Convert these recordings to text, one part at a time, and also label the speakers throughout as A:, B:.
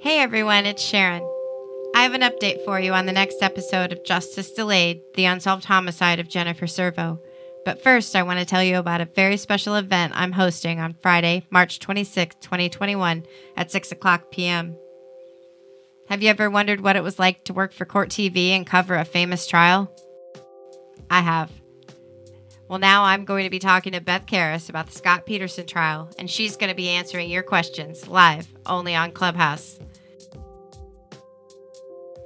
A: Hey everyone, it's Sharon. I have an update for you on the next episode of Justice Delayed The Unsolved Homicide of Jennifer Servo. But first, I want to tell you about a very special event I'm hosting on Friday, March 26, 2021, at 6 o'clock p.m. Have you ever wondered what it was like to work for Court TV and cover a famous trial? I have. Well, now I'm going to be talking to Beth Karas about the Scott Peterson trial, and she's going to be answering your questions live only on Clubhouse.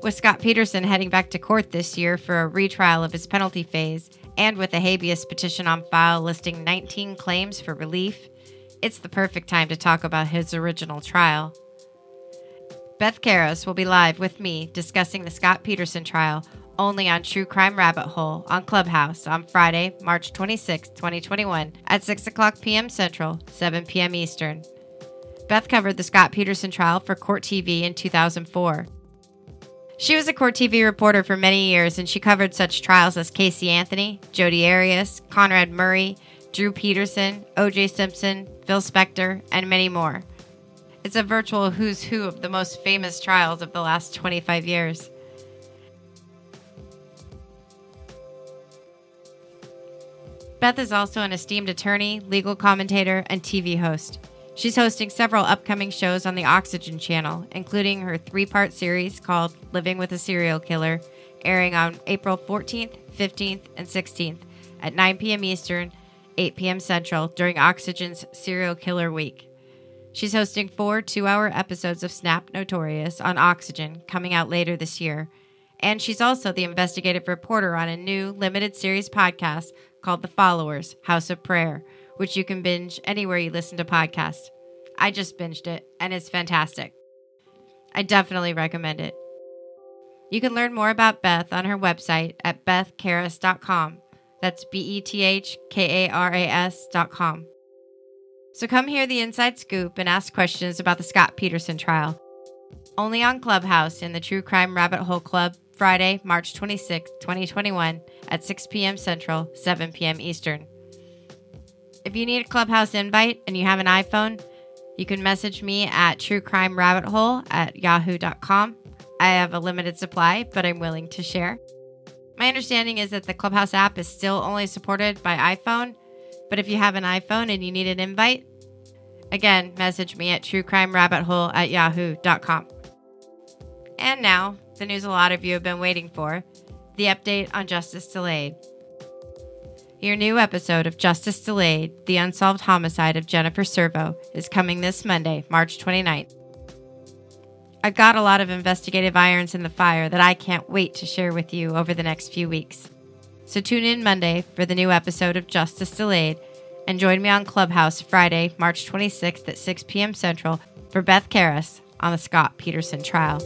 A: With Scott Peterson heading back to court this year for a retrial of his penalty phase, and with a habeas petition on file listing 19 claims for relief, it's the perfect time to talk about his original trial. Beth Karas will be live with me discussing the Scott Peterson trial only on True Crime Rabbit Hole on Clubhouse on Friday, March 26, 2021 at 6 o'clock p.m. Central, 7 p.m. Eastern. Beth covered the Scott Peterson trial for Court TV in 2004. She was a Court TV reporter for many years and she covered such trials as Casey Anthony, Jodi Arias, Conrad Murray, Drew Peterson, O.J. Simpson, Phil Spector, and many more. It's a virtual who's who of the most famous trials of the last 25 years. Beth is also an esteemed attorney, legal commentator, and TV host. She's hosting several upcoming shows on the Oxygen channel, including her three part series called Living with a Serial Killer, airing on April 14th, 15th, and 16th at 9 p.m. Eastern, 8 p.m. Central during Oxygen's Serial Killer Week. She's hosting four two hour episodes of Snapped Notorious on Oxygen coming out later this year. And she's also the investigative reporter on a new limited series podcast called The Followers House of Prayer which you can binge anywhere you listen to podcasts. I just binged it, and it's fantastic. I definitely recommend it. You can learn more about Beth on her website at bethkaras.com. That's B E T H K A R A S.com. So come hear the inside scoop and ask questions about the Scott Peterson trial. Only on Clubhouse in the True Crime Rabbit Hole Club, Friday, March 26, 2021, at 6 p.m. Central, 7 p.m. Eastern. If you need a Clubhouse invite and you have an iPhone, you can message me at truecrimerabbithole at yahoo.com. I have a limited supply, but I'm willing to share. My understanding is that the Clubhouse app is still only supported by iPhone, but if you have an iPhone and you need an invite, again, message me at truecrimerabbithole at yahoo.com. And now, the news a lot of you have been waiting for the update on Justice Delayed. Your new episode of Justice Delayed The Unsolved Homicide of Jennifer Servo is coming this Monday, March 29th. I've got a lot of investigative irons in the fire that I can't wait to share with you over the next few weeks. So tune in Monday for the new episode of Justice Delayed and join me on Clubhouse Friday, March 26th at 6 p.m. Central for Beth Karas on the Scott Peterson trial.